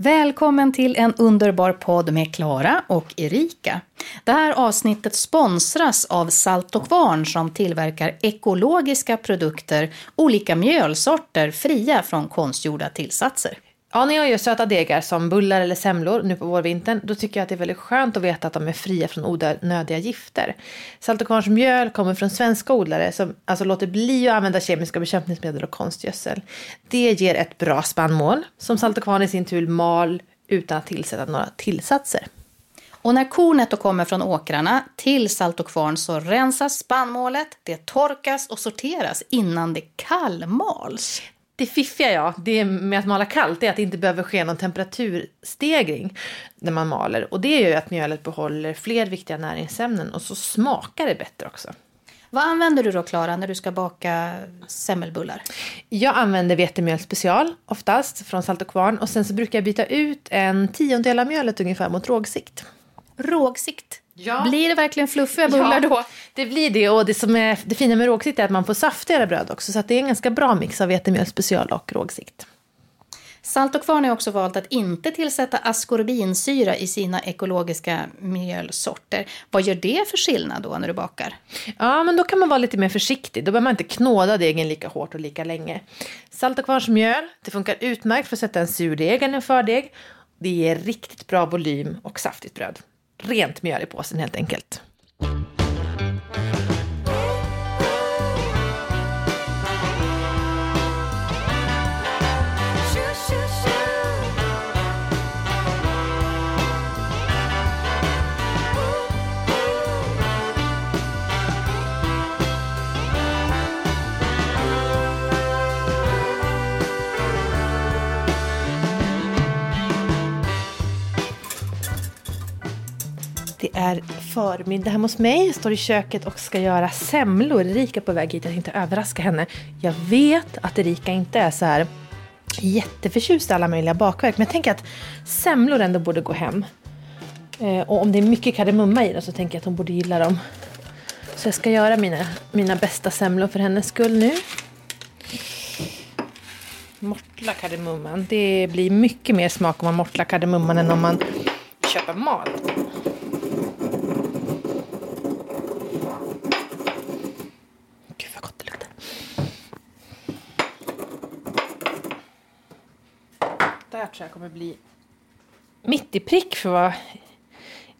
Välkommen till en underbar podd med Klara och Erika. Det här avsnittet sponsras av Salt och Kvarn som tillverkar ekologiska produkter, olika mjölsorter fria från konstgjorda tillsatser. Ja, när jag gör söta degar som bullar eller semlor nu på vårvintern, då tycker jag att det är väldigt skönt att veta att de är fria från onödiga gifter. Salt och Kvarns mjöl kommer från svenska odlare som alltså låter bli att använda kemiska bekämpningsmedel och konstgödsel. Det ger ett bra spannmål som Salt och Kvarn i sin tur mal utan att tillsätta några tillsatser. Och när kornet då kommer från åkrarna till Salt och Kvarn så rensas spannmålet, det torkas och sorteras innan det kallmals. Det fiffiga ja, det med att mala kallt är att det inte behöver ske någon temperaturstegring när man maler. Och det gör ju att mjölet behåller fler viktiga näringsämnen och så smakar det bättre också. Vad använder du då Klara när du ska baka semmelbullar? Jag använder vetemjöl special oftast från Salt och Kvarn och sen så brukar jag byta ut en tiondel av mjölet ungefär mot rågsikt. Rågsikt? Ja. Blir det verkligen fluffiga bullar ja, då? Det blir det och det som är det fina med rågsikt är att man får saftigare bröd också så det är en ganska bra mix av vetemjöl special och rågsikt. Salt och Kvarn har också valt att inte tillsätta askorbinsyra i sina ekologiska mjölsorter. Vad gör det för skillnad då när du bakar? Ja, men då kan man vara lite mer försiktig. Då behöver man inte knåda degen lika hårt och lika länge. Salt och Kvarns mjöl, det funkar utmärkt för att sätta en surdeg eller en fördeg. Det ger riktigt bra volym och saftigt bröd rent mjöl i påsen helt enkelt. Det är förmiddag hemma hos mig. Jag står i köket och ska göra semlor. Erika är på väg hit. Jag tänkte överraska henne. Jag vet att Erika inte är så här jätteförtjust i alla möjliga bakverk. Men jag tänker att semlor ändå borde gå hem. Eh, och om det är mycket kardemumma i dem så tänker jag att hon borde gilla dem. Så jag ska göra mina, mina bästa semlor för hennes skull nu. Mortla kardemumman. Det blir mycket mer smak om man mortlar kardemumman än om man köper mal. Där tror jag kommer bli mitt i prick för vad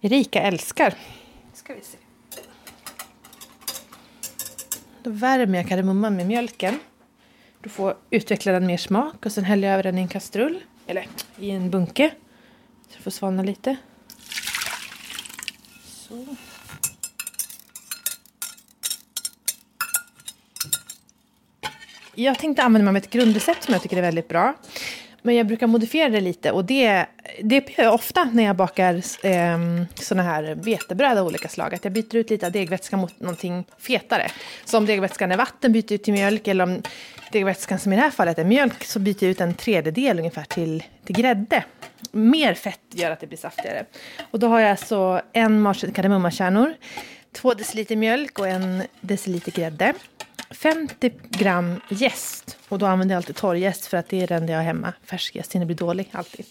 Erika älskar. Ska vi se. Då värmer jag kardemumman med mjölken. Då får utveckla den mer smak och sen häller jag över den i en kastrull. Eller i en bunke. Så det får svalna lite. Så. Jag tänkte använda mig av ett grundrecept som jag tycker är väldigt bra. Men jag brukar modifiera det lite och det, det gör jag ofta när jag bakar eh, såna här vetebröd av olika slag. Att jag byter ut lite av degvätskan mot någonting fetare. Så om degvätskan är vatten byter jag ut till mjölk eller om degvätskan som i det här fallet är mjölk så byter jag ut en tredjedel ungefär till, till grädde. Mer fett gör att det blir saftigare. Och då har jag alltså en matsked kardemummakärnor, två deciliter mjölk och en deciliter grädde. 50 gram jäst. Och då använder jag alltid torrjäst för att det är den jag har hemma. Färsk jäst hinner bli dålig alltid.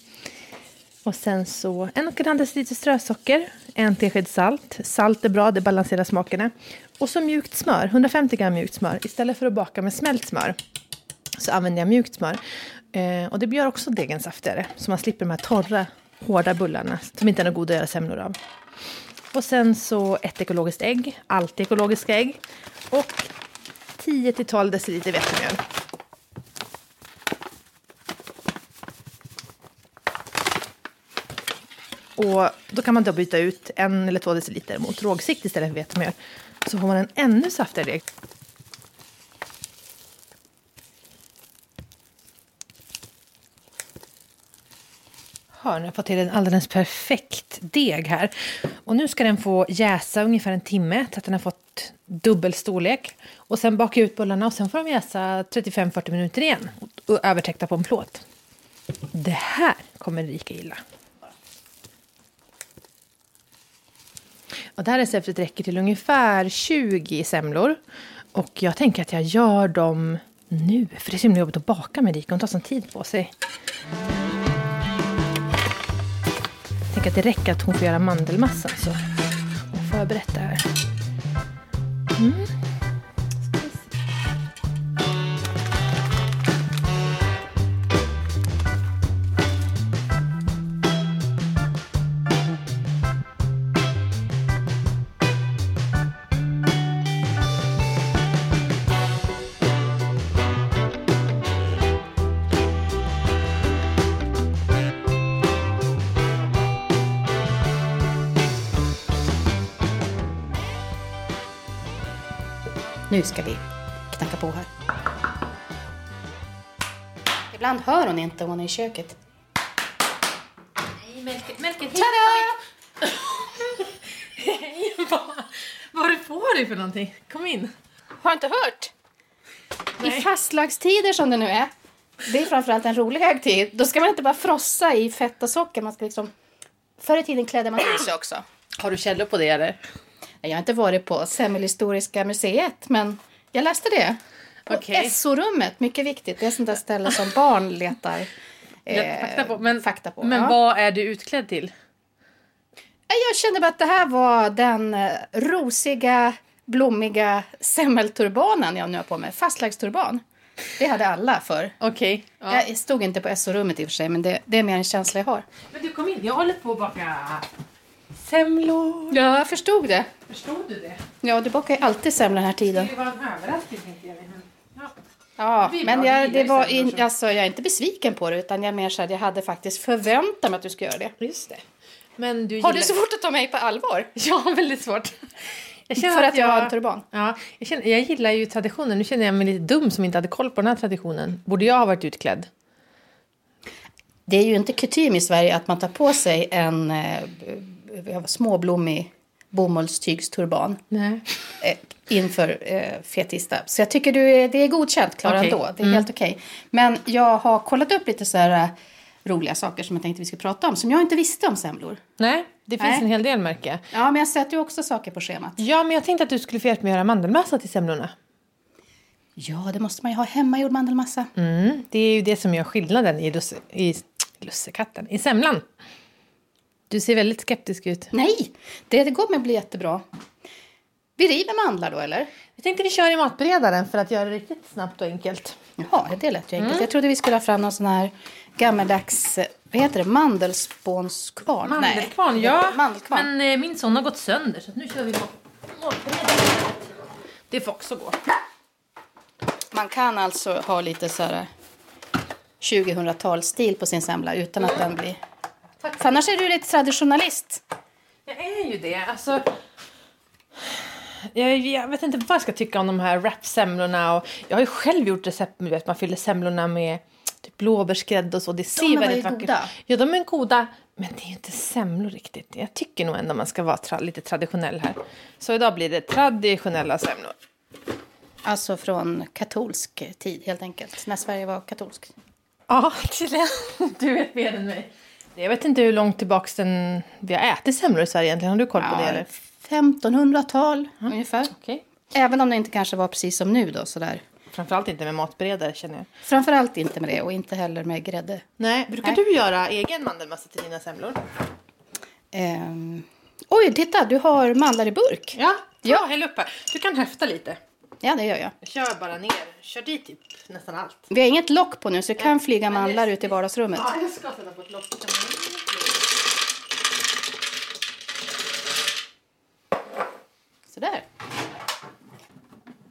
Och sen så en och en halv deciliter strösocker, en tesked salt. Salt är bra, det balanserar smakerna. Och så mjukt smör, 150 gram mjukt smör. Istället för att baka med smält smör så använder jag mjukt smör. Eh, och det gör också degen saftigare, så man slipper de här torra, hårda bullarna som inte är något goda att göra semlor av. Och sen så ett ekologiskt ägg, alltid ekologiska ägg. Och 10 till 12 deciliter vetemjöl. Och då kan man då byta ut en eller två deciliter mot rågsikt istället för vetemjöl. Så får man en ännu saftigare deg. Hörn. Jag har fått till en alldeles perfekt deg här. Och nu ska den få jäsa ungefär en timme så att den har fått dubbel storlek. Och sen baka ut bullarna och sen får de jäsa 35-40 minuter igen och övertäckta på en plåt. Det här kommer Erika gilla. Och det här receptet räcker till ungefär 20 semlor. Och jag tänker att jag gör dem nu, för det är så himla jobbigt att baka med Erika. Hon tar sån tid på sig. Tänker att det räcker att hon får göra mandelmassan så hon förberett det här. Mm. Nu ska vi knacka på här. Ibland hör hon inte om hon är i köket. Nej, Melker, Melker, Tada! Hej! vad, vad har du på dig för någonting? Kom in. Har du inte hört? I Nej. fastlagstider som det nu är, det är framförallt en rolig högtid, då ska man inte bara frossa i fett och socker. Man ska liksom... Förr i tiden klädde man i sig också. Har du källor på det eller? Jag har inte varit på Semmelhistoriska museet, men jag läste det. På Okej. SO-rummet, mycket viktigt. Det är sånt där ställe som barn letar eh, fakta på. Men, fakta på. men ja. vad är du utklädd till? Jag kände bara att det här var den eh, rosiga, blommiga semmelturbanen jag nu har på mig. Fastlagsturban. Det hade alla för. Okej. Ja. Jag stod inte på SO-rummet i och för sig, men det, det är mer en känsla jag har. Men du kom in, jag håller på att baka semlor. Ja, jag förstod det. Förstod du det? Ja, du bakar ju alltid semlor den här tiden. Det var en överraskning tänkte jag. Ja. Ja, Det blir men jag, det gillar var in, så. alltså, jag är inte besviken på det, utan jag mer så att jag hade faktiskt förväntat mig att du skulle göra det. Just det. Men du Har du gillar- svårt att ta mig på allvar? Ja, väldigt svårt. Jag För att jag har en turban? Ja, jag, känner, jag gillar ju traditionen. Nu känner jag mig lite dum som inte hade koll på den här traditionen. Borde jag ha varit utklädd? Det är ju inte kutym i Sverige att man tar på sig en eh, småblommig bomullstygsturban Nej. eh, inför eh, fettisdag. Så jag tycker du är, det är godkänt, Klara, Okej. ändå. Det är helt okej. Men jag har kollat upp lite så här eh, roliga saker som jag tänkte vi skulle prata om, som jag inte visste om semlor. Nej, det finns Nej. en hel del märker jag. Ja, men jag sätter ju också saker på schemat. Ja, men jag tänkte att du skulle få hjälp med att göra mandelmassa till semlorna. Ja, det måste man ju ha hemmagjord mandelmassa. Mm, det är ju det som gör skillnaden i, lusse, i lussekatten, i semlan. Du ser väldigt skeptisk ut. Nej, det, det kommer bli jättebra. Vi river mandlar då, eller? Jag tänkte vi kör i matberedaren för att göra det riktigt snabbt och enkelt. Jaha, det lät ju enkelt. Jag trodde vi skulle ha fram någon sån här gammaldags, eh, vad heter det, mandelspånskvarn? Mandelkvarn, Nej, ja. Mandelkvarn. Men eh, min son har gått sönder så nu kör vi mat- matberedaren. Det får också gå. Man kan alltså ha lite så här 2000-talsstil på sin semla utan att den blir... För annars är du lite traditionalist. Jag är ju det. Alltså, jag, jag vet inte vad jag ska tycka om de här wrap-semlorna. Och jag har ju själv gjort recept med att man fyller semlorna med typ blåbärsgrädde och så. Det ser var väldigt vackert goda. Ja, de är goda. Men det är ju inte semlor riktigt. Jag tycker nog ändå man ska vara tra- lite traditionell här. Så idag blir det traditionella semlor. Alltså från katolsk tid helt enkelt. När Sverige var katolskt. Ja, tydligen. Du vet mer än mig. Jag vet inte hur långt tillbaka den vi har ätit semlor i Sverige egentligen. Har du koll på det? Eller? 1500-tal ungefär. Okej. Även om det inte kanske var precis som nu då sådär. Framförallt inte med matberedare känner jag. Framförallt inte med det och inte heller med grädde. Nej, brukar Nej. du göra egen mandelmassa till dina semlor? Ehm. Oj, titta, du har mandlar i burk. Ja, Ja. ja. häll upp här. Du kan höfta lite. Ja, det gör jag. Jag kör bara ner. Kör dit typ nästan allt. Vi har inget lock på nu så det kan flyga mandlar ut i vardagsrummet. Ja, jag ska sätta på ett lock. Sådär.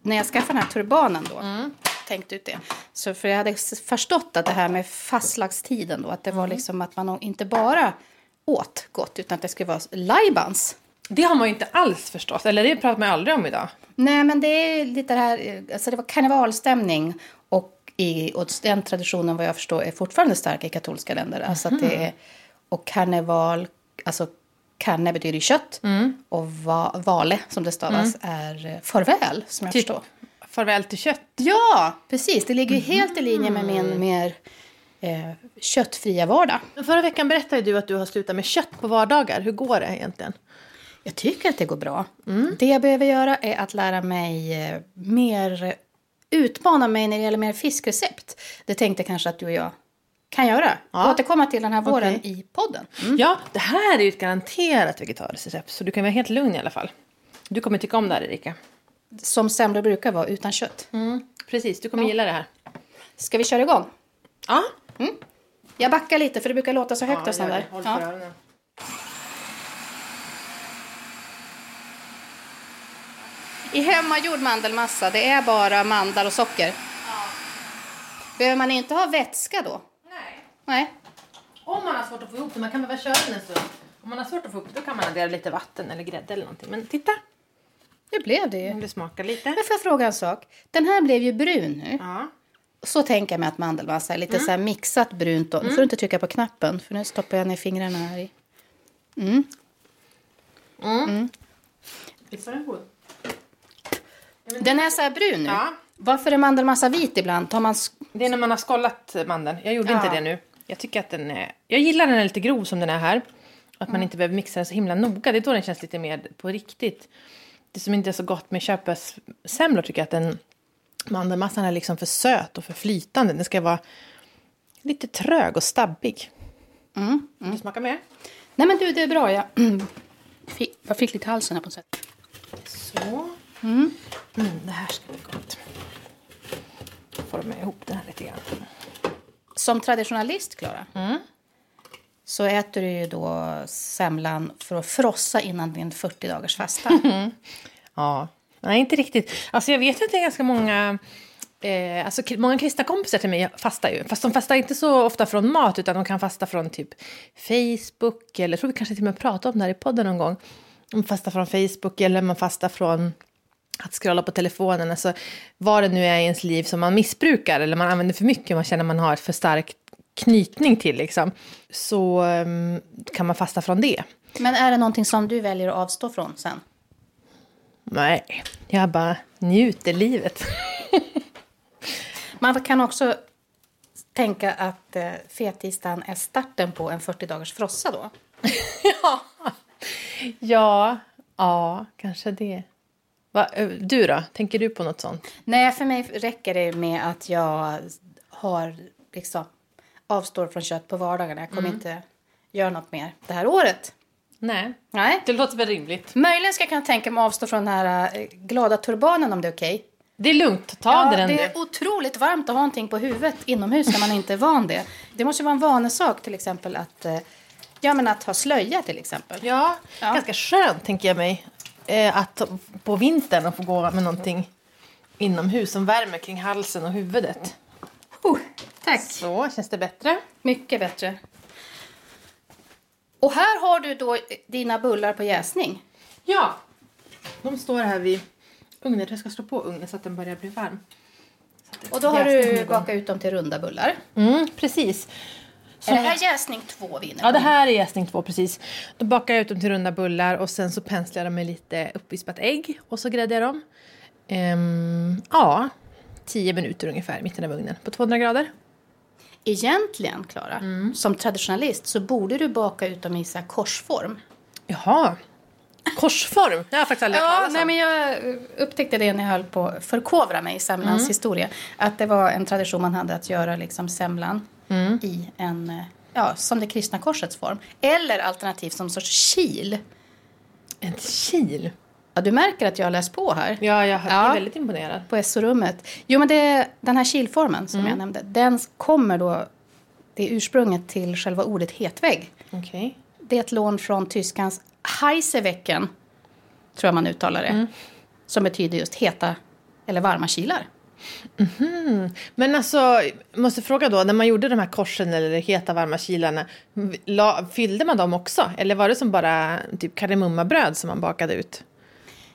När jag skaffade den här turbanen då, Mm. tänkte ut det. Så för jag hade förstått att det här med fastlagstiden då, att det Mm. var liksom att man inte bara åt gott utan att det skulle vara lajbans. Det har man ju inte alls förstått. Eller det pratar man aldrig om idag. Nej, men det är lite det här, alltså det var karnevalstämning och, i, och den traditionen vad jag förstår är fortfarande stark i katolska länder. Alltså att det är, och karneval, alltså karne betyder kött och va, vale som det stavas är eh, farväl som jag Typ förstår. farväl till kött. Ja, precis. Det ligger ju helt i linje med min mer eh, köttfria vardag. Förra veckan berättade du att du har slutat med kött på vardagar. Hur går det egentligen? Jag tycker att det går bra. Det jag behöver göra är att lära mig eh, mer, utmana mig när det gäller mer fiskrecept. Det tänkte kanske att du och jag kan göra. Ja. Återkomma till den här våren Okej. i podden. Ja, det här är ju ett garanterat vegetariskt recept. Så du kan vara helt lugn i alla fall. Du kommer tycka om det här Erika. Som semlor brukar vara utan kött. Precis, du kommer gilla det här. Ska vi köra igång? Ja. Jag backar lite för det brukar låta så högt ja och sånt gör där. det. Håll för Ja. öronen. I hemmagjord mandelmassa, det är bara mandlar och socker. Behöver man inte ha vätska då? Nej. Nej. Om man har svårt att få ihop det, man kan behöva köra den en stund. Om man har svårt att få ihop det, då kan man addera lite vatten eller grädde eller någonting. Men titta, Det blev det ju. det smakar lite. Men får jag fråga en sak? Den här blev ju brun nu. Ja. Så tänker jag mig att mandelmassa är lite så här mixat brunt. Då. Nu får du inte trycka på knappen för nu stoppar jag ner fingrarna här i. Visst var den god? Den är så här brun nu. Ja. Varför är mandelmassa vit ibland? Tar man... Det är när man har skållat mandeln. Jag gjorde Ja. inte det nu. Jag tycker att den är... Jag gillar den är lite grov som den är här. Att man inte behöver mixa den så himla noga. Det är då den känns lite mer på riktigt. Det som inte är så gott med köpessemlor tycker jag att den mandelmassan är liksom för söt och för flytande. Den ska vara lite trög och stabbig. Mm. Vill du smaka mer? Nej men du, det är bra. Jag jag fick lite halsen här på något sätt. Så. Mm, det här ska bli gott. Forma ihop den här lite grann. Som traditionalist, Klara, så äter du ju då semlan för att frossa innan din 40 dagars fasta. Ja, nej inte riktigt. Alltså jag vet att det är ganska många, eh, alltså många kristna kompisar till mig fastar ju. Fast de fastar inte så ofta från mat utan de kan fasta från typ Facebook eller jag tror vi kanske till och med pratade om det här i podden någon gång. De fastar från Facebook eller man fastar från att scrolla på telefonen. Alltså vad det nu är i ens liv som man missbrukar eller man använder för mycket man känner man har för stark knytning till liksom. Så ehm, kan man fasta från det. Men är det någonting som du väljer att avstå från sen? Nej, jag bara njuter livet. Man kan också tänka att eh, fettisdagen är starten på en 40 dagars frossa då. ja. ja, ja, kanske det. Va, ö, du då? Tänker du på något sånt? Nej, för mig räcker det med att jag har liksom avstår från kött på vardagarna. Jag kommer inte göra något mer det här året. Nej. Nej. Det låter väl rimligt. Möjligen ska jag kunna tänka mig att avstå från den här eh, glada turbanen om det är okej. Det är lugnt, ta Ja, den det är otroligt varmt att ha någonting på huvudet inomhus när man inte är van det. Det måste vara en vanesak till exempel att, eh, ja, men att ha slöja till exempel. Ja, Ja. ganska skönt tänker jag mig. Eh, att på vintern få gå med någonting inomhus som värmer kring halsen och huvudet. Oh, tack. Så, känns det bättre? Mycket bättre. Och här har du då dina bullar på jäsning. Ja. De står här vid ugnen. Jag ska slå på ugnen så att den börjar bli varm. Och då har du bakat ut dem till runda bullar. Mm, precis. Är det här jäsning två vi Ja, det här är jäsning två, precis. Då bakar jag ut dem till runda bullar och sen så penslar jag dem med lite uppvispat ägg och så gräddar jag dem. Ehm, ja, 10 minuter ungefär i mitten av ugnen på 200 grader. Egentligen, Klara, Mm. som traditionalist så borde du baka ut dem i så här korsform. Jaha, korsform. Det har jag faktiskt aldrig Ja, talas nej, men jag upptäckte det när jag höll på att förkovra mig i semlans Mm. historia. Att det var en tradition man hade att göra liksom semlan Mm. i en, eh, ja, som det kristna korsets form. Eller alternativt som en sorts kil. En kil. Ja, du märker att jag har läst på här. Ja, jag Ja. är väldigt imponerad. På SO-rummet. Jo, men det, den här kilformen som Mm. jag nämnde, den kommer då, det är ursprunget till själva ordet hetvägg. Okej. Det är ett lån från tyskans Heisewecken, tror jag man uttalar det. Mm. Som betyder just heta eller varma kilar. Men alltså, måste fråga då, när man gjorde de här korsen eller heta varma kilarna, la, fyllde man dem också? Eller var det som bara typ kardemummabröd som man bakade ut?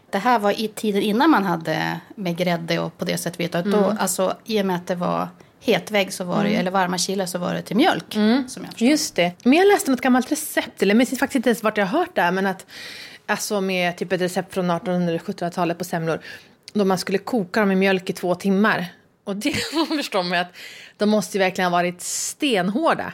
Det här var i tiden innan man hade med grädde och på det sättet. Vet Mm. då, alltså, I och med att det var hetvägg så var det, eller varma kilar så var det till mjölk. Mm. Som jag förstår. Just det. Men jag läste något gammalt recept, eller jag minns faktiskt inte ens vart jag har hört det här, men att alltså med typ ett recept från 1800 eller 1700-talet på semlor, då man skulle koka dem i mjölk i två timmar. Och det förstår man ju att de måste ju verkligen ha varit stenhårda.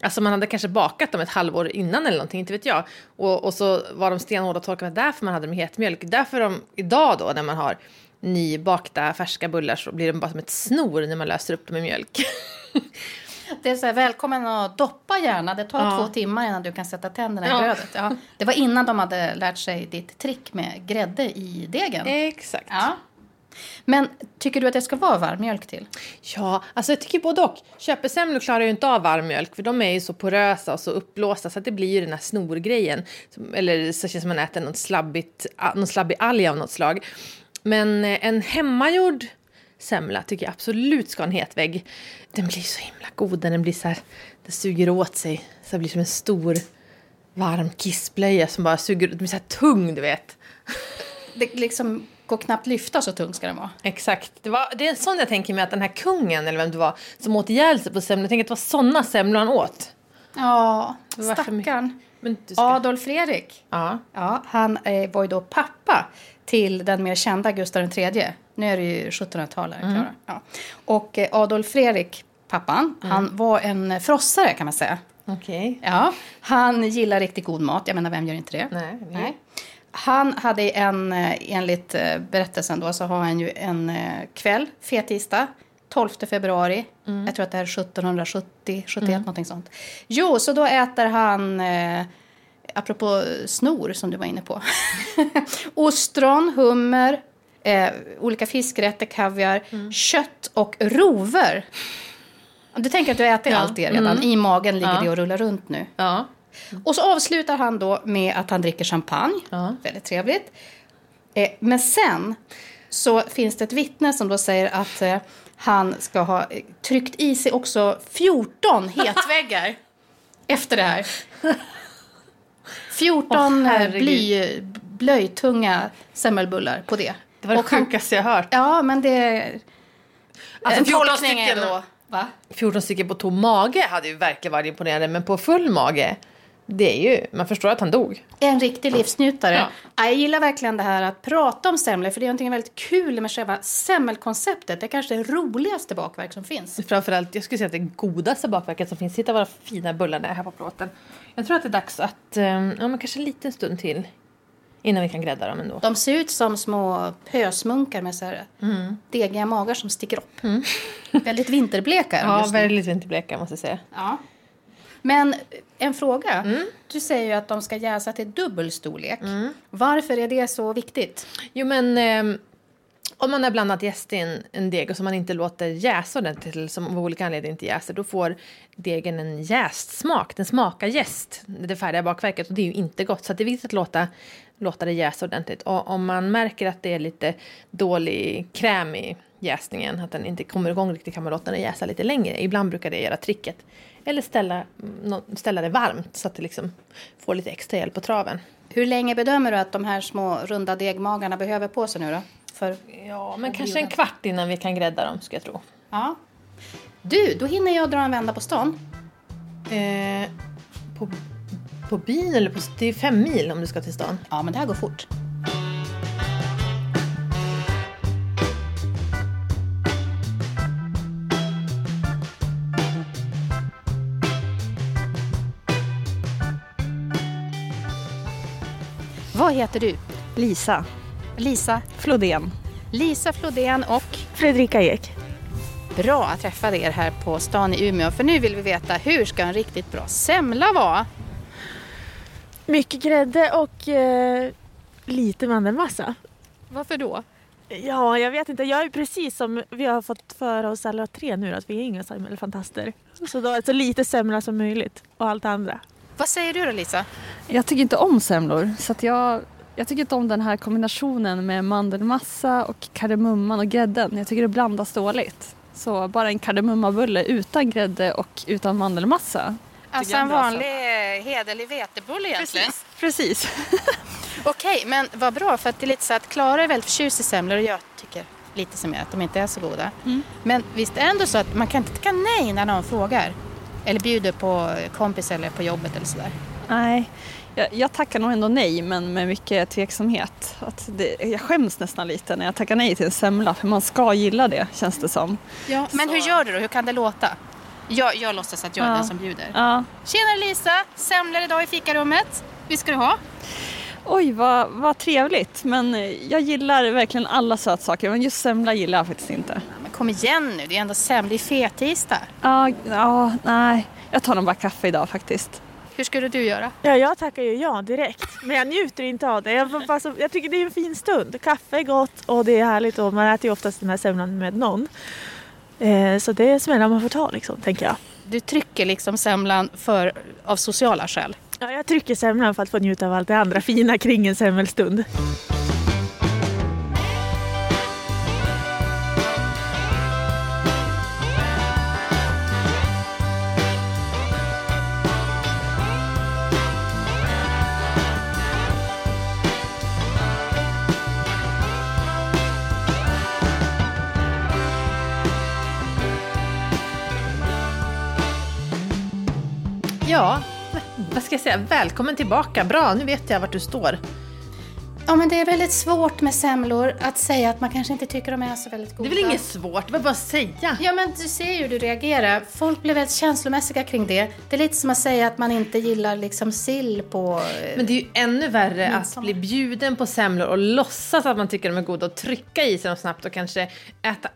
Alltså man hade kanske bakat dem ett halvår innan eller någonting, inte vet jag. Och, och så var de stenhårda och torkade, därför man hade dem i hetmjölk. Därför de idag då, när man har nybakta färska bullar så blir de bara som ett snor när man löser upp dem i mjölk. Det är så här, välkommen att doppa gärna. Det tar Ja. två timmar innan du kan sätta tänderna i Ja. brödet. Ja. Det var innan de hade lärt sig ditt trick med grädde i degen. Exakt. Ja. Men tycker du att det ska vara varm mjölk till? Ja, alltså jag tycker både och. Köpesemlor klarar ju inte av varm mjölk för de är ju så porösa och så uppblåsta så att det blir ju den här snorgrejen. Eller så känns det som man äter något slabbigt, någon slabbig alg av något slag. Men eh, en hemmagjord semla tycker jag absolut ska ha en het vägg. Den blir så himla god när den blir så här, den suger åt sig. Så det blir som en stor varm kissblöja som bara suger, den blir så här tung du vet. Det liksom går knappt lyfta så tung ska den vara. Exakt. Det, var, det är sån jag tänker mig att den här kungen, eller vem det var, som åt ihjäl sig på semlor. Jag tänker att det var såna semlor han åt. Ja, stackarn. Ska... Adolf Fredrik. Ja. Ja, han eh, var ju då pappa till den mer kända Gustav III. Nu är det ju 1700-talet, Mm. Ja. Och eh, Adolf Fredrik, pappan, Mm. han var en frossare kan man säga. Okej. Ja, han gillar riktigt god mat. Jag menar, vem gör inte det? Nej. Nej. Han hade en, eh, enligt eh, berättelsen då, så har han ju en kväll, fet tisdag, 12 februari. Jag tror att det är 1770, 71, någonting sånt. Jo, så då äter han, eh, apropå snor som du var inne på, ostron, hummer, eh, olika fiskrätter, kaviar, kött och rover. Du tänker att du äter Ja. allt det redan. I magen ligger Ja. det och rullar runt nu. Ja. Och så avslutar han då med att han dricker champagne. Väldigt trevligt. Eh, men sen så finns det ett vittne som då säger att eh, han ska ha eh, tryckt i sig också 14 hetväggar efter det här. 14 Åh, eh, bly, blöjtunga semmelbullar på det. Det var det Och han- sjukaste jag hört. Ja, men det... Alltså, en 14 tolkning är stycken. då... Va? 14 stycken på tom mage hade ju verkligen varit imponerande. Men på full mage, det är ju... Man förstår att han dog. En riktig livsnjutare. Ja. Ja. Jag gillar verkligen det här att prata om semlor för det är någonting väldigt kul med själva semmelkonceptet. Det är kanske det roligaste bakverk som finns. Framförallt, jag skulle säga att det godaste bakverket som finns. Titta vad fina bullar det är här på plåten. Jag tror att det är dags att, eh, ja men kanske en liten stund till. Innan vi kan grädda dem ändå. De ser ut som små pösmunkar med så här degiga magar som sticker upp. väldigt vinterbleka Ja, väldigt vinterbleka måste jag säga. Ja. Men en fråga. Mm. Du säger ju att de ska jäsa till dubbel storlek. Mm. Varför är det så viktigt? Jo men ehm, om man har blandat jäst i en, en deg och som man inte låter jäsa ordentligt eller som av olika anledningar inte jäser då får degen en jäst smak. Den smakar jäst, det färdiga bakverket och det är ju inte gott så att det är viktigt att låta, låta det jäsa ordentligt. Och om man märker att det är lite dålig kräm i jäsningen, att den inte kommer igång riktigt kan man låta den jäsa lite längre. Ibland brukar det göra tricket. Eller ställa, ställa det varmt så att det liksom får lite extra hjälp på traven. Hur länge bedömer du att de här små runda degmagarna behöver på sig nu då? För Ja, men kanske en kvart innan vi kan grädda dem, ska jag tro. Ja. Du, då hinner jag dra en vända på stan. Eh, på, på byn eller på... Det är fem mil om du ska till stan. Ja, men det här går fort. Vad heter du? Lisa Lisa. Flodén. Lisa Flodén och Fredrika Ek. bra att träffa er här på stan i Umeå. För nu vill vi veta hur ska en riktigt bra semla vara? Mycket grädde och eh, lite mandelmassa. Varför då? Ja, jag vet inte. Jag är precis som vi har fått för oss alla tre nu att vi är inga semmelfantaster. Så då är det så lite semla som möjligt och allt andra. Vad säger du då Lisa? Jag tycker inte om semlor. Så att jag, jag tycker inte om den här kombinationen med mandelmassa och kardemumman och grädden. Jag tycker det blandas dåligt. Så bara en kardemummabulle utan grädde och utan mandelmassa. Alltså en vanlig hederlig vetebulle egentligen. Precis. Okej, men vad bra för att det är lite så att Klara är väldigt förtjust i semlor och jag tycker lite som jag att de inte är så goda. Men visst är det ändå så att man kan inte tacka nej när någon frågar? Eller bjuder på kompis eller på jobbet eller sådär. Nej, jag, jag tackar nog ändå nej men med mycket tveksamhet. Att det, jag skäms nästan lite när jag tackar nej till en semla för man ska gilla det känns det som. Ja, men Så- hur gör du då? Hur kan det låta? Jag, jag låtsas att jag är Ja. den som bjuder. Ja. Tjena Lisa! Semlor idag i fikarummet. Visst ska du ha? Oj, vad, vad trevligt. Men eh, jag gillar verkligen alla sötsaker men just semla gillar jag faktiskt inte. Men kom igen nu, det är ändå semla i fetisdag. Ja, ja, nej. Jag tar nog bara kaffe idag faktiskt. Hur skulle du göra? Ja, jag tackar ju ja direkt. Men jag njuter inte av det. Jag, får bara så, jag tycker det är en fin stund. Kaffe är gott och det är härligt och man äter ju oftast den här semlan med någon. Eh, så det är smällar man får ta liksom, tänker jag. Du trycker liksom semlan för, av sociala skäl. Ja, jag trycker semlan för att få njuta av allt det andra fina kring en semmelstund. Ska jag säga? Välkommen tillbaka. Bra, nu vet jag vart du står. Ja, men det är väldigt svårt med semlor att säga att man kanske inte tycker de är så väldigt Det goda. är väl inget svårt, det var bara att säga. Ja, men du ser ju hur du reagerar. Folk blir väldigt känslomässiga kring det. Det är lite som att säga att man inte gillar liksom sill på... eh, Men det är ju ännu värre att bli bjuden på semlor och låtsas att man tycker de är goda och trycka i sig dem snabbt och kanske äta...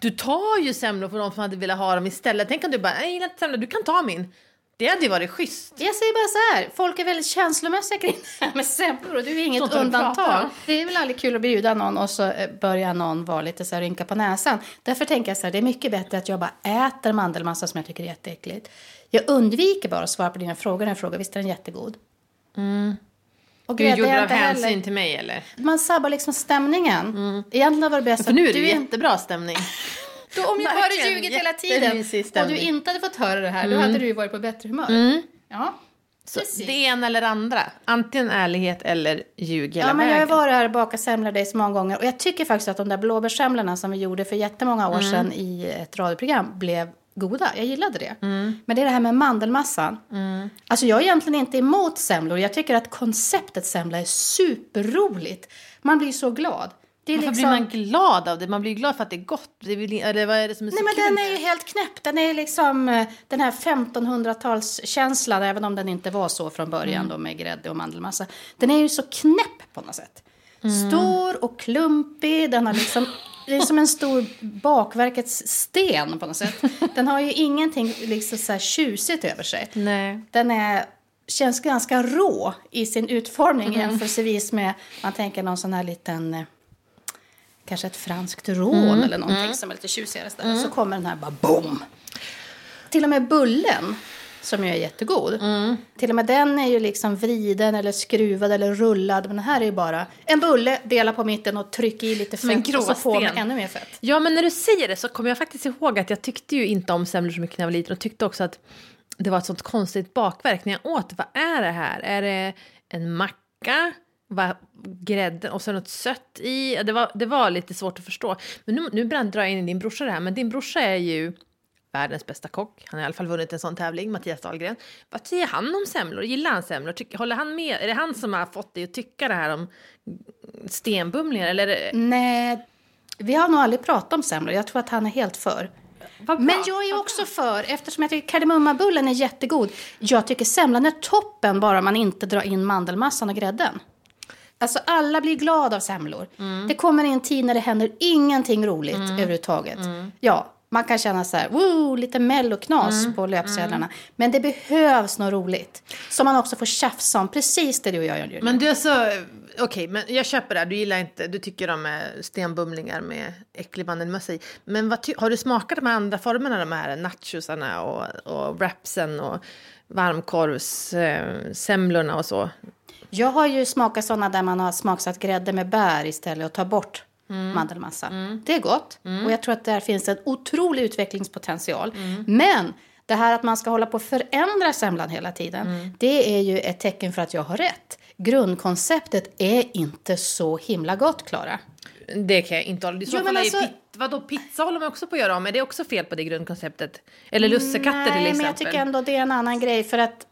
Du tar ju semlor för de som hade velat ha dem istället. Tänk om du bara, jag gillar inte semlor, du kan ta min. Det hade ju varit schysst. Jag säger bara så här, folk är väldigt känslomässiga kring det här med semlor och du är inget undantag. Det är väl aldrig kul att bjuda någon och så eh, börjar någon vara lite så här rynka på näsan. Därför tänker jag så här, det är mycket bättre att jag bara äter mandelmassa som jag tycker är jätteäckligt. Jag undviker bara att svara på dina frågor när jag frågar, visst är den jättegod? Och Du gjorde det av hänsyn heller- till mig eller? Man sabbar liksom stämningen. Egentligen var det bäst För nu är det du jättebra stämning. Då, om jag hade ljugit hela tiden och du inte hade fått höra det här, då hade du ju varit på bättre humör. Ja, Så precis. det ena eller andra. Antingen ärlighet eller ljug hela Ja, men jag har vägen. varit här och bakat semlor så många gånger. Och jag tycker faktiskt att de där blåbärssemlorna som vi gjorde för jättemånga år Mm. sedan i ett radioprogram blev goda. Jag gillade det. Men det är det här med mandelmassan. Mm. Alltså jag är egentligen inte emot semlor. Jag tycker att konceptet semla är superroligt. Man blir så glad. Det är Varför liksom... blir man glad av det? Man blir glad för att det är gott. Det är eller vad är det som är så Nej men kul? den är ju helt knäpp. Den är liksom eh, den här 1500-talskänslan, även om den inte var så från början då med grädde och mandelmassa. Den är ju så knäpp på något sätt. Stor och klumpig, den har liksom, det är som en stor bakverkets sten på något sätt. Den har ju ingenting liksom så här tjusigt över sig. Nej. Den är, känns ganska rå i sin utformning jämförelsevis med, man tänker någon sån här liten, eh, kanske ett franskt rån eller någonting som är lite tjusigare. Mm. Så kommer den här bara boom. Till och med bullen, som ju är jättegod. Till och med den är ju liksom vriden eller skruvad eller rullad. Men den här är ju bara en bulle, dela på mitten och tryck i lite fett och så med gråsten. ännu mer fett. Ja, men när du säger det så kommer jag faktiskt ihåg att jag tyckte ju inte om semlor så mycket när jag var liten och tyckte också att det var ett sånt konstigt bakverk när jag åt. Vad är det här? Är det en macka? Vad, grädde och så något sött i? Det var, det var lite svårt att förstå. Men nu, nu drar jag in din brorsa det här, men din brorsa är ju världens bästa kock. Han har i alla fall vunnit en sån tävling, Mattias Dahlgren. Vad säger han om semlor? Gillar han semlor? Tycker, håller han med? Är det han som har fått dig att tycka det här om stenbumlingar? Eller det, Nej, vi har nog aldrig pratat om semlor. Jag tror att han är helt för. Men jag är också för, eftersom jag tycker kardemummabullen är jättegod. Jag tycker semlan är toppen bara man inte drar in mandelmassan och grädden. Alltså alla blir glada av semlor. Det kommer en tid när det händer ingenting roligt överhuvudtaget. Ja, man kan känna så här, woo, lite melloknas på löpsedlarna. Men det behövs något roligt. Som man också får tjafsa om, precis det du och jag gör nu. Men du så... Okej, men jag köper det. Du gillar inte... Du tycker om stenbumlingar med äcklig mandelmassa i. Men vad har du smakat de här andra formerna? De här nachosarna och, och wrapsen och varmkorvssemlorna semlorna och så? Jag har ju smakat sådana där man har smaksatt grädde med bär istället och tar bort mandelmassa. Det är gott och jag tror att där finns en otrolig utvecklingspotential. Men det här att man ska hålla på och förändra semlan hela tiden, det är ju ett tecken för att jag har rätt. Grundkonceptet är inte så himla gott, Klara. Det kan jag inte hålla... I så Jo, fall men är ju alltså- pit, vadå, pizza håller man också på att göra om. Är det också fel på det grundkonceptet? Eller lussekatter till Nej, exempel? men jag tycker ändå det är en annan grej för att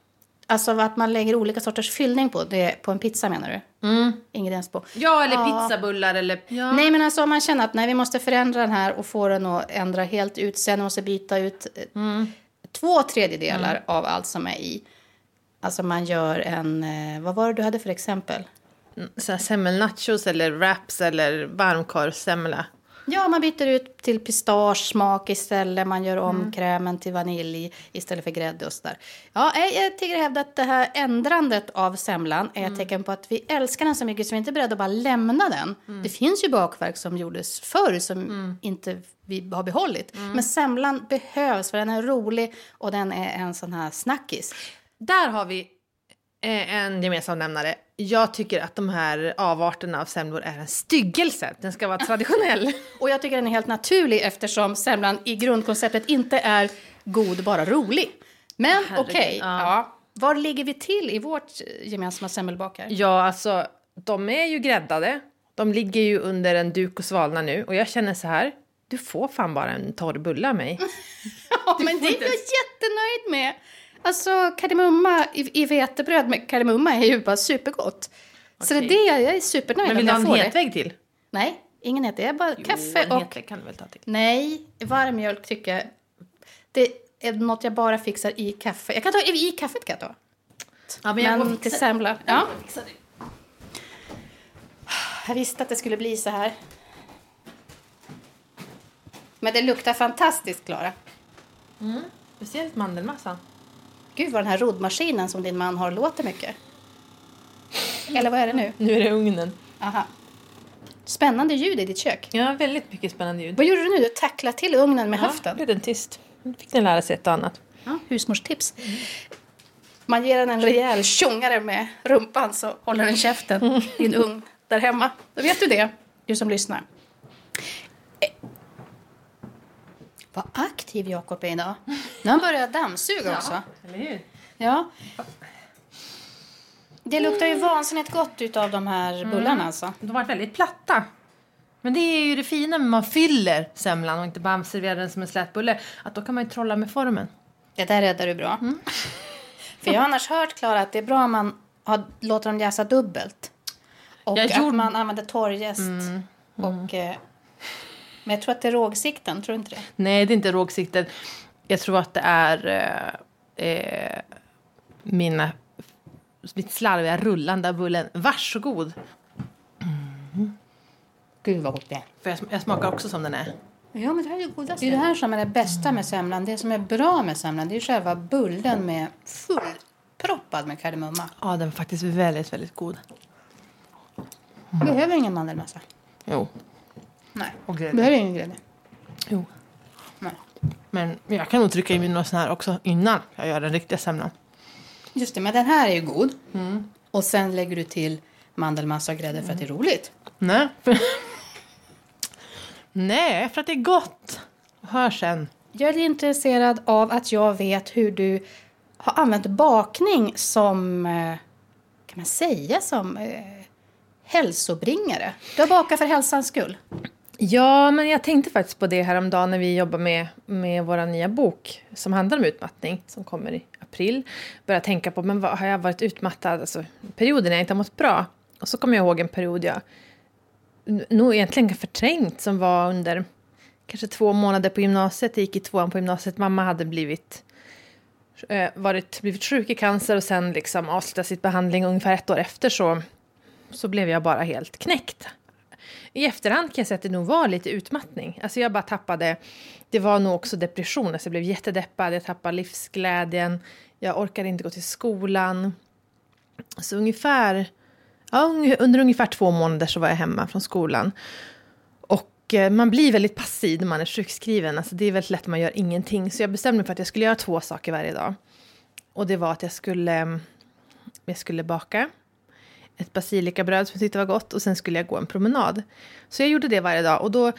Alltså att man lägger olika sorters fyllning på, det, på en pizza menar du? Mm. Ingrediens på. Ja, eller pizzabullar eller... Ja. Nej men alltså om man känner att nej, vi måste förändra den här och få den att ändra helt utseende, måste byta ut eh, två tredjedelar av allt som är i. Alltså man gör en, eh, vad var det du hade för exempel? Här semmelnachos eller wraps eller varmkorvssemla. Ja, man byter ut till pistagesmak istället. Man gör om krämen till vanilj istället för grädde och sådär. Ja, jag, jag tycker hävda att det här ändrandet av semlan är ett tecken på att vi älskar den så mycket så vi inte är beredda att bara lämna den. Det finns ju bakverk som gjordes förr som inte vi har behållit. Men semlan behövs för den är rolig och den är en sån här snackis. Där har vi eh, en gemensam nämnare. Jag tycker att de här avarterna av semlor är en styggelse. Den ska vara traditionell. Och jag tycker den är helt naturlig eftersom semlan i grundkonceptet inte är god, bara rolig. Men okej, ja. ja. var ligger vi till i vårt gemensamma semmelbakar? Ja, alltså de är ju gräddade. De ligger ju under en duk och svalnar nu. Och jag känner så här, du får fan bara en torr bulle av mig. Ja, men det är jag jättenöjd med. Alltså kardemumma i, i vetebröd med kardemumma är ju bara supergott. Så det är det jag är supernöjd Men vill du jag ha en hetvägg till? Nej, ingen het. Det är bara kaffe en och... kan du väl ta till? Nej, varm mjölk tycker jag. Det är något jag bara fixar i kaffe. Jag kan ta i kaffet kan jag ta. Ja, Men till semla. Ja. Jag visste att det skulle bli så här. Men det luktar fantastiskt, Klara. Speciellt mandelmassa. Gud vad den här roddmaskinen som din man har låter mycket. Eller vad är det nu? Nu är det ugnen. Aha. Spännande ljud i ditt kök. Ja, väldigt mycket spännande ljud. Vad gjorde du nu? Du tacklade till ugnen med Ja, höften. blev den tyst. Nu fick den lära sig ett och annat. Ja, husmorstips. Man ger den en rejäl tjongare med rumpan så håller den käften i en ugn där hemma. Då vet du det, du som lyssnar. Eh. Vad aktiv Jakob är idag. Nu har han börjat dammsuga också. Eller hur? Ja. Det luktar ju vansinnigt gott utav de här bullarna alltså. De varit väldigt platta. Men det är ju det fina med man fyller semlan och inte bara serverar den som en slät bulle. Att då kan man ju trolla med formen. Det där räddar du bra. För jag har annars hört, Klara, att det är bra om man har, låter dem jäsa dubbelt. Och Jag att gjorde- man använder torrjäst. Och, eh, men jag tror att det är rågsikten, tror du inte det? Nej, det är inte rågsikten. Jag tror att det är eh, eh, mina, mitt slarviga rullande av bullen. Varsågod. Gud vad gott det är. För jag, jag smakar också som den är. Ja, men det här är det godaste. Det är det här som är det bästa med semlan. Det som är bra med semlan, det är själva bullen med fullproppad med kardemumma. Ja, den är faktiskt väldigt, väldigt god. Behöver ingen mandelmassa. Jo. Nej. Och grädde. Behöver ingen grädde. Jo. Nej. Men jag kan nog trycka i mig några sån här också innan jag gör den riktiga semlan. Just det, men den här är ju god. Och sen lägger du till mandelmassa och grädde för att det är roligt. Nej. För... Nej, för att det är gott. Hör sen. Jag är intresserad av att jag vet hur du har använt bakning som, eh, kan man säga, som eh, hälsobringare. Du har bakat för hälsans skull. Ja, men jag tänkte faktiskt på det häromdagen när vi jobbar med, med vår nya bok som handlar om utmattning som kommer i april. Började tänka på, men vad, har jag varit utmattad? Alltså, perioder när jag inte har mått bra. Och så kommer jag ihåg en period jag nog egentligen förträngt som var under kanske två månader på gymnasiet. Jag gick i tvåan på gymnasiet. Mamma hade blivit, eh, varit, blivit sjuk i cancer och sen liksom avslutat sitt behandling. Ungefär ett år efter så, så blev jag bara helt knäckt. I efterhand kan jag säga att det nog var lite utmattning. Alltså jag bara tappade, det var nog också depression. Alltså jag blev jättedeppad, jag tappade livsglädjen, jag orkade inte gå till skolan. Så ungefär, ja, under ungefär två månader så var jag hemma från skolan. Och eh, man blir väldigt passiv när man är sjukskriven. Alltså det är väldigt lätt man gör ingenting. Så jag bestämde mig för att jag skulle göra två saker varje dag. Och det var att jag skulle, jag skulle baka ett basilikabröd som jag tyckte var gott och sen skulle jag gå en promenad. Så jag gjorde det varje dag och då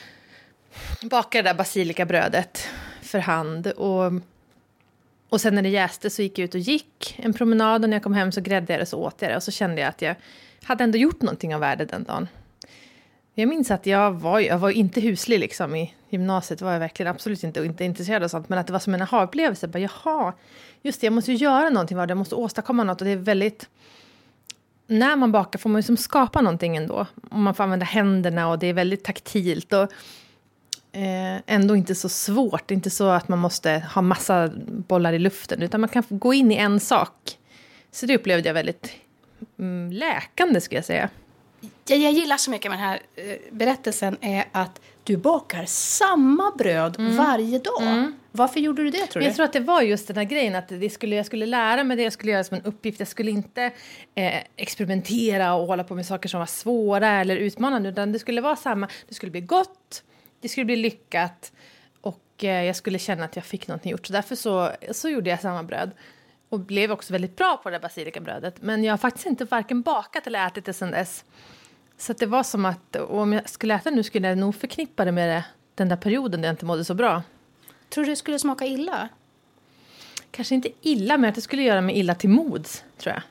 bakade jag det där basilikabrödet för hand och, och sen när det jäste så gick jag ut och gick en promenad och när jag kom hem så gräddade jag det så åt jag det och så kände jag att jag hade ändå gjort någonting av värde den dagen. Jag minns att jag var, jag var inte huslig liksom i gymnasiet, var jag verkligen absolut inte, inte intresserad av sånt, men att det var som en aha-upplevelse. Bara, Jaha, just det, jag måste ju göra någonting jag måste åstadkomma något och det är väldigt när man bakar får man ju som skapa någonting ändå. Och man får använda händerna och det är väldigt taktilt. Och eh, ändå inte så svårt. Det inte så att man måste ha massa bollar i luften. Utan man kan gå in i en sak. Så det upplevde jag väldigt mm, läkande skulle jag säga. jag, jag gillar så mycket med den här eh, berättelsen är att du bakar samma bröd varje dag. Varför gjorde du det tror du? jag tror att det var just den här grejen att det skulle, jag skulle lära mig det, jag skulle göra som en uppgift. Jag skulle inte eh, experimentera och hålla på med saker som var svåra eller utmanande. Utan det skulle vara samma, det skulle bli gott, det skulle bli lyckat och eh, jag skulle känna att jag fick någonting gjort. Så därför så, så gjorde jag samma bröd. Och blev också väldigt bra på det där basilikabrödet. Men jag har faktiskt inte varken bakat eller ätit det sedan dess. Så det var som att om jag skulle äta nu skulle jag nog förknippa det med det, den där perioden där jag inte mådde så bra. Tror du det skulle smaka illa? Kanske inte illa, men att det skulle göra mig illa till mods, tror jag.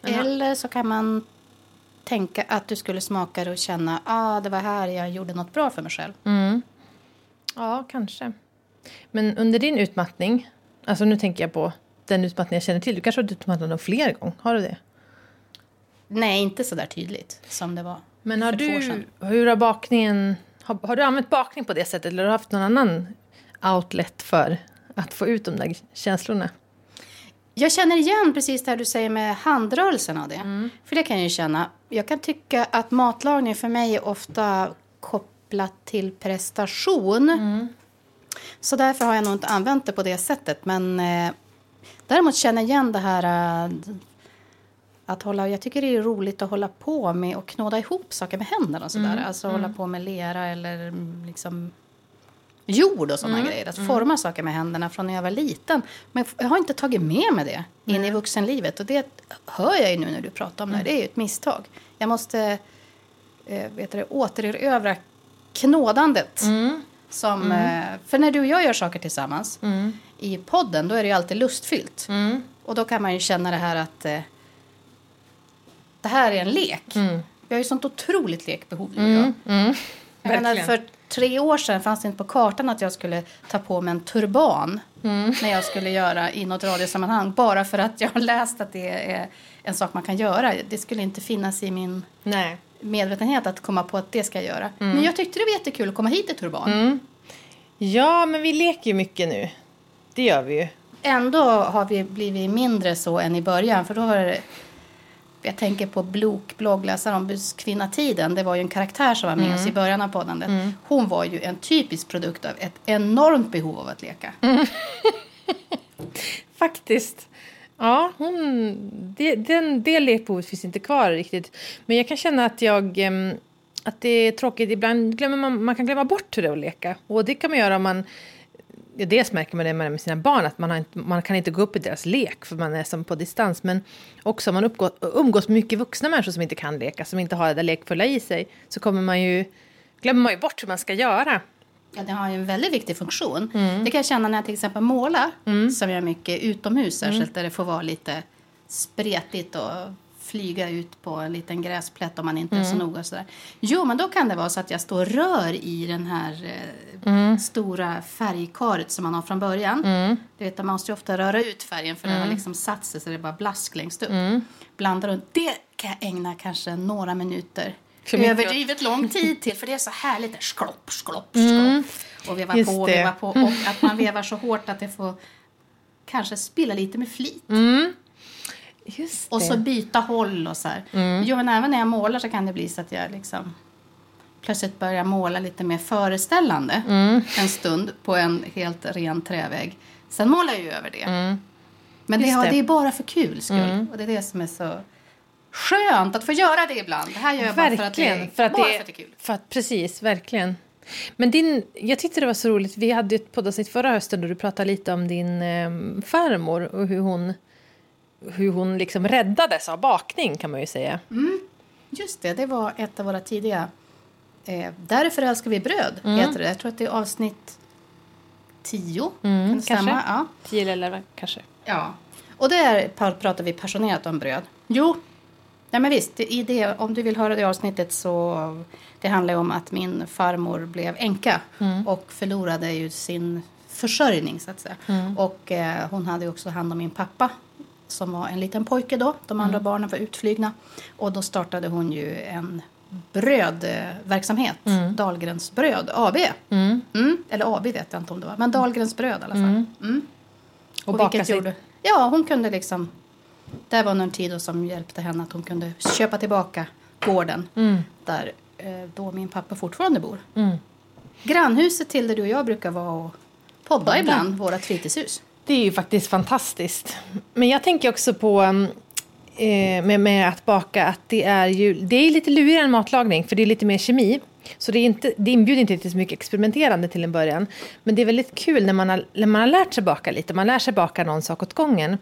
Jaha. Eller så kan man tänka att du skulle smaka det och känna ah, det var här jag gjorde något bra för mig själv. Ja, kanske. Men under din utmattning, alltså nu tänker jag på den utmattning jag känner till. Du kanske har utmattat någon fler gånger? Har du det? Nej, inte så där tydligt som det var Men har du, hur har bakningen, har, har du använt bakning på det sättet eller har du haft någon annan outlet för att få ut de där känslorna? Jag känner igen precis det du säger med handrörelsen av det. För det kan jag ju känna. Jag kan tycka att matlagning för mig är ofta kopplat till prestation. Så därför har jag nog inte använt det på det sättet. Men eh, däremot känner jag igen det här eh, att hålla, jag tycker det är roligt att hålla på med och knåda ihop saker med händerna och sådär. Alltså hålla på med lera eller mm, liksom jord och sådana grejer. Att forma saker med händerna från när jag var liten. Men jag har inte tagit med mig det in i vuxenlivet. Och det hör jag ju nu när du pratar om det. Det är ju ett misstag. Jag måste eh, vet du, återerövra knådandet. Som, eh, för när du och jag gör saker tillsammans i podden då är det ju alltid lustfyllt. Och då kan man ju känna det här att eh, det här är en lek. Vi har ju sånt otroligt lekbehov du och jag. Menar, för tre år sedan fanns det inte på kartan att jag skulle ta på mig en turban när jag skulle göra i något radiosammanhang. Bara för att jag har läst att det är en sak man kan göra. Det skulle inte finnas i min Nej. medvetenhet att komma på att det ska jag göra. Men jag tyckte det var jättekul att komma hit i turban. Ja, men vi leker ju mycket nu. Det gör vi ju. Ändå har vi blivit mindre så än i början. För då var det... Jag tänker på Blok, bloggläsaren om kvinnatiden. Det var ju en karaktär som var med oss i början av poddandet. Hon var ju en typisk produkt av ett enormt behov av att leka. Faktiskt. Ja, hon, det, den, det lekbehovet finns inte kvar riktigt. Men jag kan känna att jag... Att det är tråkigt. Ibland glömmer man, man kan glömma bort hur det är att leka. Och det kan man göra om man... Dels märker man det med sina barn, att man, har inte, man kan inte gå upp i deras lek för man är som på distans. Men också om man uppgå, umgås med mycket vuxna människor som inte kan leka, som inte har det där lekfulla i sig, så kommer man ju, glömmer man ju bort hur man ska göra. Ja, den har ju en väldigt viktig funktion. Det kan jag känna när jag till exempel målar, som jag mycket utomhus, särskilt där det får vara lite spretigt och flyga ut på en liten gräsplätt om man inte är så noga. Och sådär. Jo, men då kan det vara så att jag står och rör i den här eh, stora färgkaret som man har från början. Du vet, man måste ju ofta röra ut färgen för den har liksom satt sig så det är bara blask längst upp. Blanda runt. Det kan jag ägna kanske några minuter överdrivet lång tid till för det är så härligt. där Sklopp, sklopp, sklopp. Och veva Just på, det. veva på. Och att man vevar så hårt att det får kanske spilla lite med flit. Just Och så byta håll och så här. Jo, men även när jag målar så kan det bli så att jag liksom plötsligt börjar måla lite mer föreställande en stund på en helt ren trävägg. Sen målar jag ju över det. Men det, det. det är bara för kul skull. Och det är det som är så skönt att få göra det ibland. Det här gör jag bara för att det, Verkligen. är, För att det, för att det är kul. För att, precis, verkligen. Men din, jag tyckte det var så roligt, vi hade ju ett poddavsnitt förra hösten då du pratade lite om din eh, farmor och hur hon, hur hon liksom räddades av bakning kan man ju säga. Just det, det var ett av våra tidiga... Eh, Därför älskar vi bröd, heter det. Jag tror att det är avsnitt 10. kan det stämma? kanske. Ja. 10 eller 11 kanske. ja. Och där pratar vi passionerat om bröd. Jo, ja, men visst. I det, om du vill höra det avsnittet så... Det handlar om att min farmor blev änka och förlorade ju sin försörjning, så att säga. Och eh, hon hade också hand om min pappa som var en liten pojke då. De andra barnen var utflygna. Och då startade hon ju en brödverksamhet. Dahlgrens bröd AB. Mm. Eller AB vet jag inte om det var. Men Dahlgrens bröd i alla fall. Mm. Och Och baka sig- gjorde, ja, hon kunde liksom Det var någon tid då som hjälpte henne att hon kunde köpa tillbaka gården där eh, då min pappa fortfarande bor. Grannhuset till där du och jag brukar vara och podda ibland, vårat fritidshus. Det är ju faktiskt fantastiskt. Men jag tänker också på mm, eh, med, med att baka att det är ju det är lite lurigare än matlagning för det är lite mer kemi. Så det, är inte, det inbjuder inte till så mycket experimenterande till en början. Men det är väldigt kul när man har, när man har lärt sig baka lite. Man lär sig baka någon sak åt gången.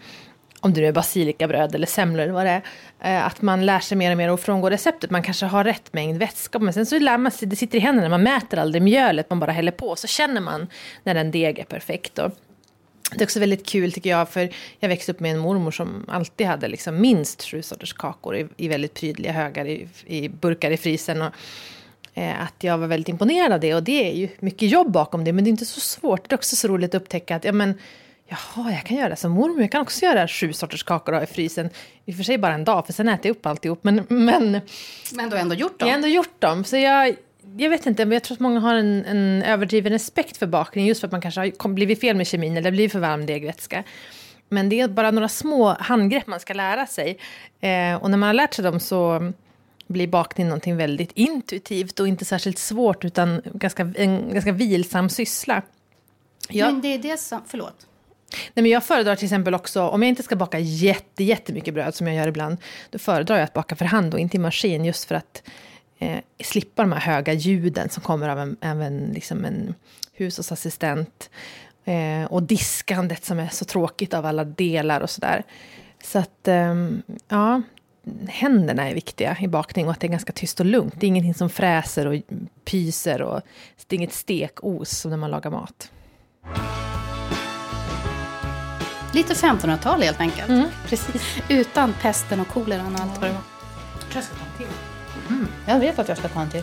Om det nu är basilikabröd eller semlor eller vad det är. Eh, att man lär sig mer och mer och frångå receptet. Man kanske har rätt mängd vätska. Men sen så lär man sig, det sitter i händerna. Man mäter aldrig mjölet, man bara häller på. Så känner man när en deg är perfekt. Då. Det är också väldigt kul tycker jag, för jag växte upp med en mormor som alltid hade liksom minst sju sorters kakor i, i väldigt prydliga högar i, i burkar i frysen. Och, eh, att jag var väldigt imponerad av det och det är ju mycket jobb bakom det men det är inte så svårt. Det är också så roligt att upptäcka att ja, men, jaha, jag kan göra som mormor, jag kan också göra sju sorters kakor i frysen. I och för sig bara en dag för sen äter jag upp alltihop men, men Men du har ändå gjort jag har dem. ändå gjort dem. Så jag, jag vet inte, men jag tror att många har en, en överdriven respekt för bakning just för att man kanske har blivit fel med kemin eller blivit för varm degvätska. Men det är bara några små handgrepp man ska lära sig. Eh, och när man har lärt sig dem så blir bakning någonting väldigt intuitivt och inte särskilt svårt utan ganska, en ganska vilsam syssla. Jag, Men det är det som, förlåt. Nej, men jag föredrar till exempel också, om jag inte ska baka jätte, jättemycket bröd som jag gör ibland, då föredrar jag att baka för hand och inte i maskin just för att eh, slippa de här höga ljuden som kommer av en, av en, liksom en hushållsassistent. Eh, och diskandet som är så tråkigt av alla delar och sådär. Så att, ehm, ja, händerna är viktiga i bakning och att det är ganska tyst och lugnt. Det är ingenting som fräser och pyser och det är inget stekos som när man lagar mat. Lite 1500-tal helt enkelt. Mm, precis. Utan pesten och koleran och allt vad det var. Jag ska ta en till. Jag vet att jag ska ta en till.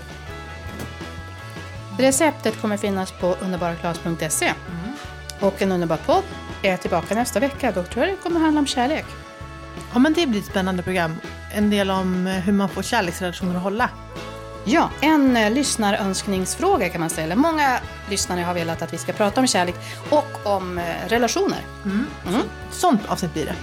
Receptet kommer finnas på underbaraklas.se. Och en underbar podd är tillbaka nästa vecka. Då tror jag det kommer handla om kärlek. Ja, men det blir ett spännande program. En del om eh, hur man får kärleksrelationer att hålla. Ja, en eh, lyssnarönskningsfråga kan man ställa. Många lyssnare har velat att vi ska prata om kärlek och om eh, relationer. Sånt avsnitt blir det.